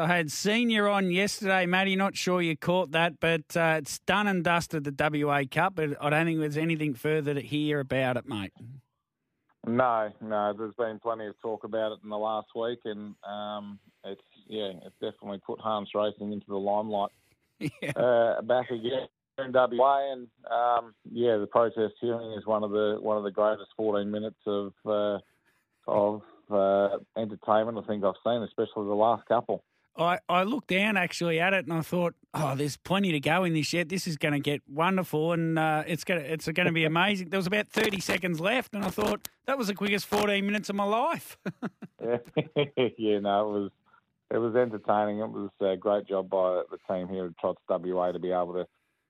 I had senior on yesterday, Matty. Not sure you caught that, but uh, it's done and dusted the WA Cup. But I don't think there's anything further to hear about it, mate. No, no. There's been plenty of talk about it in the last week, and um, it's yeah, it's definitely put Harness Racing into the limelight Yeah. uh, back again in WA, and um, yeah, the protest hearing is one of the one of the greatest 14 minutes of uh, of uh, entertainment I think I've seen, especially the last couple. I, I looked down actually at it and I thought, oh, there's plenty to go in this yet. This is going to get wonderful and uh, it's going to it's going to be amazing. There was about 30 seconds left and I thought that was the quickest 14 minutes of my life. yeah, no, it was it was entertaining. It was a great job by the team here at Trots WA to be able to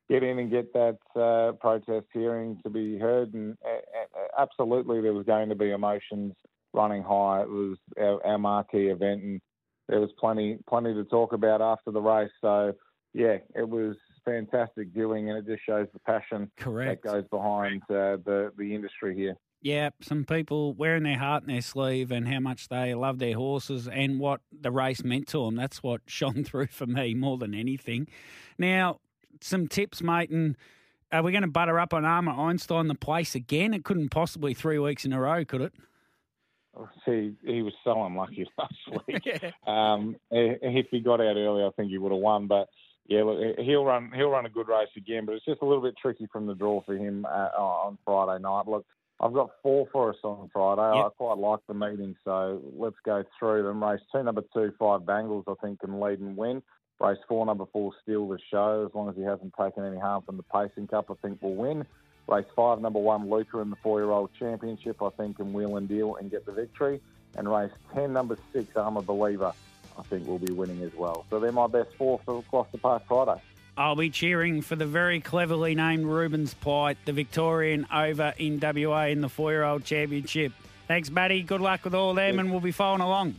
get in and get that uh, protest hearing to be heard. And uh, absolutely, there was going to be emotions running high. It was our, our marquee event, and there was plenty plenty to talk about after the race. So yeah, it was fantastic viewing, and it just shows the passion Correct. that goes behind uh, the the industry here. Yeah, some people wearing their heart in their sleeve and how much they love their horses and what the race meant to them. That's what shone through for me more than anything. Now, some tips, mate, and are we going to butter up on Armour Einstein the place again? It couldn't possibly three weeks in a row, could it? See, he was so unlucky last week. Yeah. Um, if he got out early, I think he would have won. But yeah, look, he'll run he'll run a good race again. But it's just a little bit tricky from the draw for him uh, on Friday night. Look, I've got four for us on Friday. Yep. I quite like the meeting, so let's go through them. Race two, number two, five Bangles, I think can lead and win. Race four, number four, Steal the Show. As long as he hasn't taken any harm from the Pacing Cup, I think will win. Race five, number one, Luca in the four-year-old championship, I think can wheel and deal and get the victory. And race ten, number six, I'm a Believer, I think will be winning as well. So they're my best four for the Park Friday. I'll be cheering for the very cleverly named Rubens Pite, the Victorian over in WA in the four year old championship. Thanks, Matty. Good luck with all them, and we'll be following along.